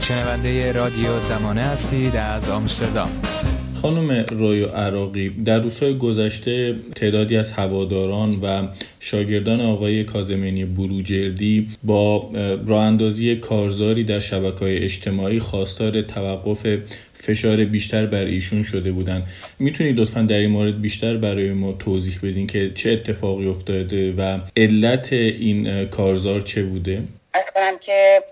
شنونده رادیو زمانه هستید از آمستردام خانم رویا عراقی در روزهای گذشته تعدادی از هواداران و شاگردان آقای کازمینی بروجردی با راه اندازی کارزاری در شبکه های اجتماعی خواستار توقف فشار بیشتر بر ایشون شده بودن می‌تونید لطفا در این مورد بیشتر برای ما توضیح بدین که چه اتفاقی افتاده و علت این کارزار چه بوده؟ از کنم که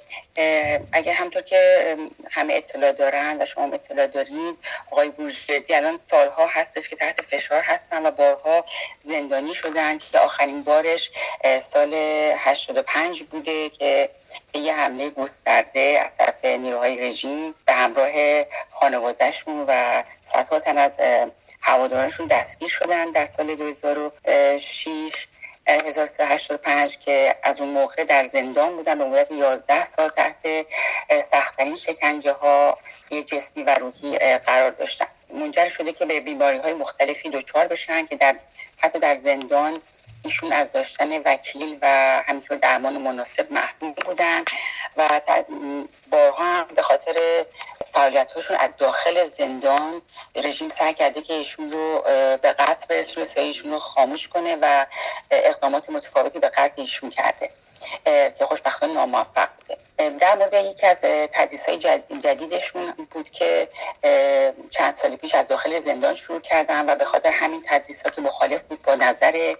اگر همطور که همه اطلاع دارن و شما اطلاع دارید آقای بورژردی الان سالها هستش که تحت فشار هستن و بارها زندانی شدن که آخرین بارش سال 85 بوده که یه حمله گسترده از طرف نیروهای رژیم به همراه خانوادهشون و صدها تن از هوادارانشون دستگیر شدن در سال 2006 1385 که از اون موقع در زندان بودن به مدت 11 سال تحت سختترین شکنجه ها جسمی و روحی قرار داشتن. منجر شده که به بیماری های مختلفی دچار بشن که در حتی در زندان ایشون از داشتن وکیل و همینطور درمان مناسب محبوب بودن و بارها هم به خاطر فعالیت هاشون از داخل زندان رژیم سعی کرده که ایشون رو به قتل برسونه ایشون رو خاموش کنه و اقدامات متفاوتی به قتل ایشون کرده که خوشبختانه ناموفق بوده. در مورد یکی از تدریس های جدیدشون بود که چند سال پیش از داخل زندان شروع کردن و به خاطر همین تدریس ها که مخالف بود با نظر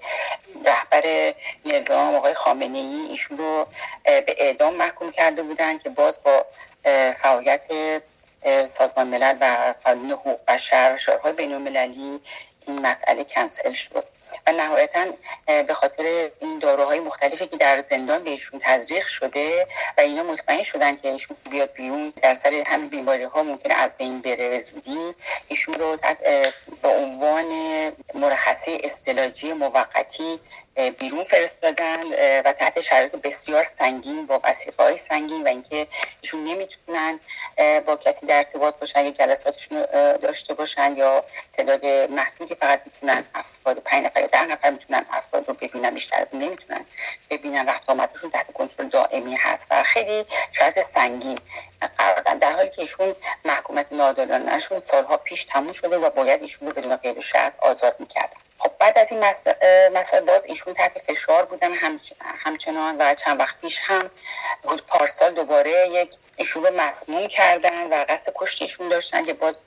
رهبر نظام آقای خامنه ای ایشون رو به اعدام محکوم کرده بودن که باز با فعالیت سازمان ملل و قانون حقوق بشر و بین المللی این مسئله کنسل شد. و نهایتا به خاطر این داروهای مختلفی که در زندان بهشون تزریق شده و اینا مطمئن شدن که ایشون بیاد بیرون در سر همین بیماری ها ممکنه از بین بره به زودی. ایشون رو به عنوان مرخصه استلاجی موقتی بیرون فرستادن و تحت شرایط بسیار سنگین با وسیقه های سنگین و اینکه ایشون نمی‌تونن با کسی در ارتباط باشن یا جلساتشون داشته باشن یا تعداد محدودی فقط می‌تونن افراد پنج نفر یا ده نفر می‌تونن افراد رو ببینن بیشتر از نمی‌تونن ببینن رفت آمدشون تحت کنترل دائمی هست و خیلی شرط سنگین قرار دادن در حالی که ایشون محکومت نادرانشون سالها پیش تموم شده و باید ایشون رو بدون قید و شرط آزاد می‌کردن. این مسائل باز ایشون تحت فشار بودن همچنان و چند وقت پیش هم بود. پارسال دوباره یک ایشون رو مسموم کردن و قصد کشت ایشون داشتن که باز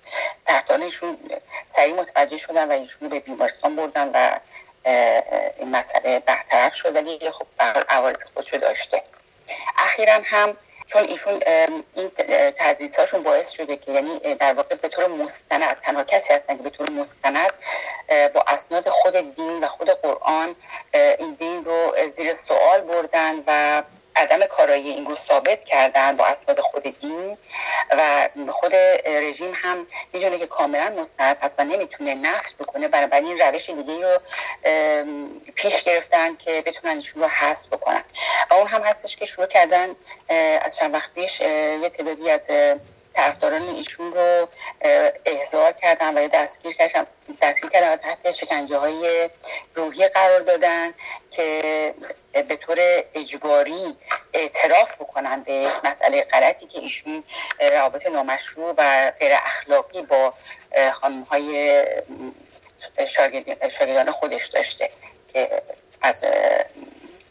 ایشون سریع متوجه شدن و ایشون به بیمارستان بردن و این مسئله برطرف شد. ولی خب عوارض خودشو داشته. اخیرا هم چون ایشون این تدریساشون باعث شده که یعنی در واقع به طور مستند تنها کسی هستن که به طور مستند با اسناد خود دین و خود قرآن این دین رو زیر سوال بردن و عدم کارایی این رو ثابت کردن با اسناد خود دین و خود رژیم هم می‌دونه که کاملا مستند هست و نمی‌تونه نفت بکنه. بنابراین روش دیگه رو پیش گرفتن که بتونن ایشون رو حذف بکنن. و اون هم هستش که شروع کردن از چند وقت پیش یه تعدادی از طرفداران ایشون رو احضار کردن و دستگیر کردن دستگیر کردن و تحت شکنجه های روحی قرار دادن که به طور اجباری اعتراف بکنن به مسئله غلطی که ایشون روابط نامشروع و غیر اخلاقی با خانم های شاگردان خودش داشته که از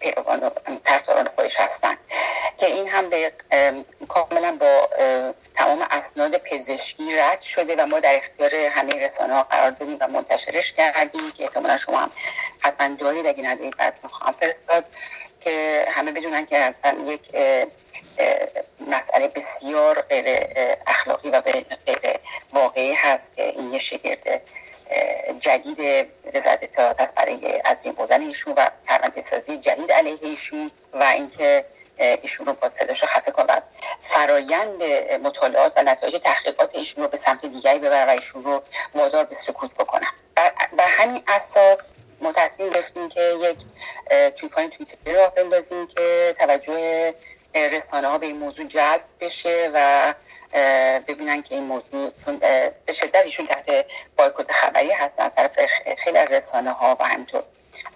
پیروان و طرفداران خودش هستن. که این هم به کاملا با تمام اسناد پزشکی رد شده و ما در اختیار همه رسانه ها قرار دادیم و منتشرش کردیم که احتمالا شما هم من دارید اگه ندارید براتون خواهم فرستاد که همه بدونن که اصلا یک مسئله بسیار غیر اخلاقی و غیر واقعی هست که این یه شگرد جدید وزارت اطلاعات برای از بین بردن ایشون و پرونده سازی جدید علیه ایشون و اینکه ایشون رو با صداش خفه کنه و فرایند مطالعات و نتایج تحقیقات ایشون رو به سمت دیگری ببرن و ایشون رو وادار به سکوت بکنن. بر همین اساس ما تصمیم گرفتیم که یک طوفان توییتری رو بندازیم که توجه رسانه ها به این موضوع جلب بشه و ببینن که این موضوع چون به شدت ایشون تحت بایکوت خبری هستن از طرف خیلی از رسانه ها و همینطور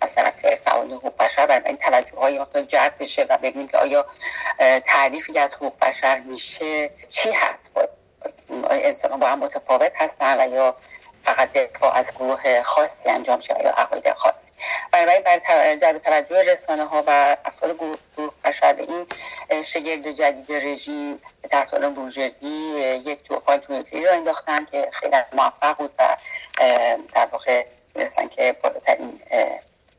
از طرف فعال حقوق بشر. برای این توجه های جلب بشه و ببینیم که آیا تعریفی از حقوق بشر میشه چی هست. انسان با هم متفاوت هستن و یا فقط دفاع از گروه خاصی انجام شده یا عقاید خاصی. بنابراین برای جلب توجه رسانه ها و افراد گروه بشر به این شگرد جدید رژیم در طول بورژردی یک توفان تویتری را انداختن که خیلی موفق بود و در واقع می‌رسن که بالاترین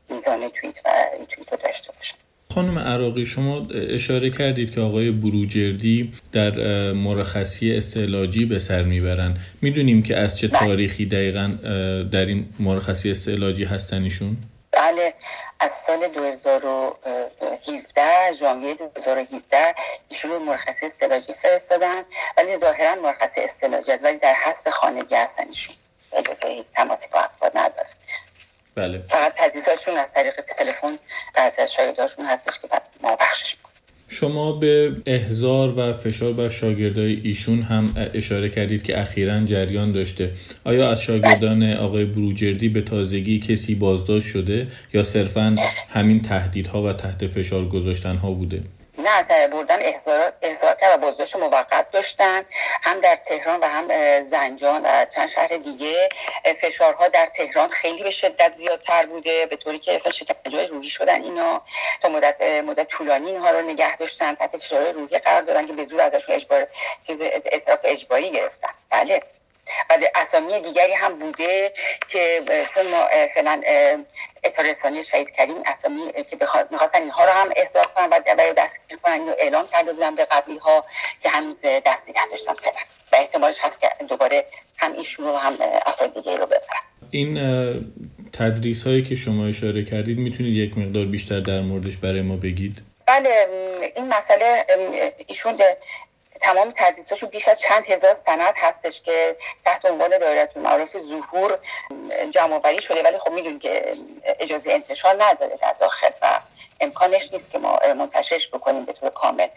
میزان توییت و ریتوییت رو داشته باشن. خانم عراقی شما اشاره کردید که آقای بروجردی در مرخصی استعلاجی به سر می‌برن می‌دونیم که از چه بله. تاریخی دقیقا در این مرخصی استعلاجی هستن ایشون؟ بله از سال 2017 ژانویه 2017 ایشون رو مرخصی استعلاجی فرستادن ولی ظاهرا مرخصی استعلاجی است ولی در حصر خانگی هستن ایشون تماسی با افراد نداره بله. فقط تدریساشون از طریق تلفن از شاگرداشون هستش که بعد ما بخشش شما به احزار و فشار بر شاگردای ایشون هم اشاره کردید که اخیرا جریان داشته آیا از شاگردان آقای بروجردی به تازگی کسی بازداشت شده یا صرفا همین تهدیدها و تحت فشار گذاشتن ها بوده؟ نه بردن احضار, احضار کرد و بازداشت موقت داشتن. هم در تهران و هم زنجان و چند شهر دیگه. فشارها در تهران خیلی به شدت زیادتر بوده به طوری که اصلا شکنجه روحی شدن اینا. تا مدت مدت طولانی اینها رو نگه داشتن تحت فشار روحی قرار دادن که به زور ازشون اجبار چیز اعتراف اجباری گرفتن. بله. و اسامی دیگری هم بوده که چون ما فعلا اطار رسانی شهید کردیم اسامی که می‌خواستن اینها رو هم احضار کنن و دستگیر کنن اینو اعلام کرده بودن به قبلی ها که هنوز دست نگه داشتن فعلا. و احتمالش هست که دوباره هم ایشون رو هم افراد دیگه رو ببرن. این تدریس هایی که شما اشاره کردید می‌تونید یک مقدار بیشتر در موردش برای ما بگید؟ بله این مسئله ایشون تمام تدریساشو بیش از چند هزار سند هستش که تحت عنوان دایره المعارف ظهور جمع شده ولی خب می‌دونیم که اجازه انتشار نداره در داخل و امکانش نیست که ما منتشرش بکنیم به طور کامل.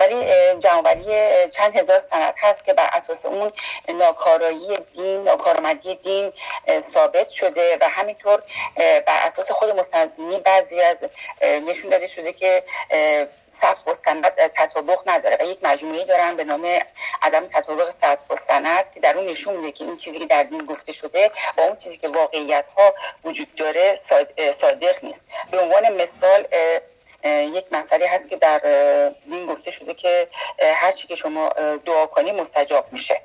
ولی جمعوری چند هزار سند هست که بر اساس اون ناکارایی دین ناکارآمدی دین ثابت شده و همینطور بر اساس خود مستندینی بعضی از نشون داده شده که ثبت و سند تطابق نداره و یک مجموعه دارن به نام عدم تطابق ثبت و سند که در اون نشون میده که این چیزی که در دین گفته شده با اون چیزی که واقعیت ها وجود داره صادق نیست. به عنوان مثال یک مسئله هست که در دین گفته شده که هر چی که شما دعا کنی مستجاب میشه.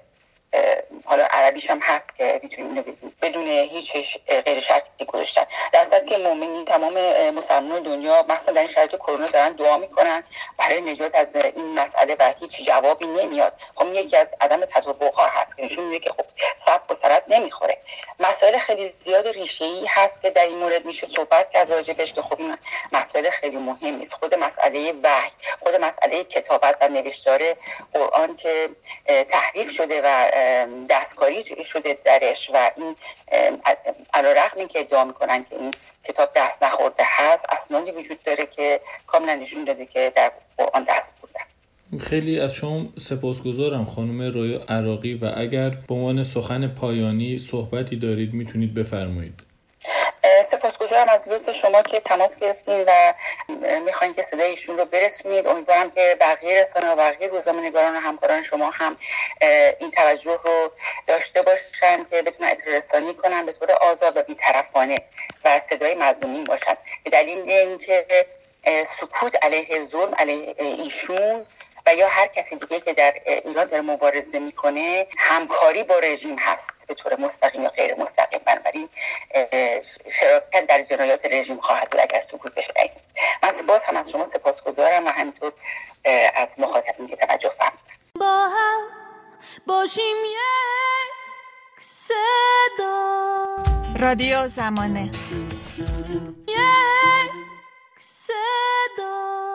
حالا عربیش هم هست که می‌تونیم اینو بدون هیچ غیر شرطی گذاشتن. در اصل که مؤمنین تمام مسلمان دنیا مثلا در این شرایط کرونا دارن دعا می‌کنن برای نجات از این مسئله و هیچ جوابی نمیاد. خب یکی از عدم تطابق ها هست که نشون میده که خب سب و سرت نمی‌خوره. مسائل خیلی زیاد و ریشه ای هست که در این مورد میشه صحبت کرد راجبش که خب این مسئله خیلی مهم نیست. خود مسئله وحی خود مسئله کتابت و نوشتار قرآن که تحریف شده و دستکاری شده درش و این علا رقمی که ادعا می‌کنن که این کتاب دست نخورده هست اسنادی وجود داره که کاملا نشون داده که در قرآن دست بودن خیلی از شما سپاسگزارم خانم رویا عراقی و اگر به عنوان سخن پایانی صحبتی دارید می‌تونید بفرمایید. سپاسگزارم از لطف شما که تماس گرفتین و می‌خواین که صدای ایشون رو برسونید. امیدوارم که بقیه رسانه و بقیه روزنامه نگاران و همکاران شما هم این توجه رو داشته باشن که بتونن اطلاع رسانی کنن به طور آزاد و بیطرفانه و صدای مظلومین باشن. به دلیل اینکه سکوت علیه ظلم علیه ایشون و یا هر کسی دیگه که در ایران در مبارزه می‌کنه همکاری با رژیم هست به طور مستقیم یا غیر مستقیم. بنابراین شراکت در جنایات رژیم خواهد بود اگر سکوت بشه. من باز هم از شما سپاسگزارم و همینطور از مخاطبین که توجه فرمودن. با هم باشیم یک صدا. رادیو زمانه. یک صدا.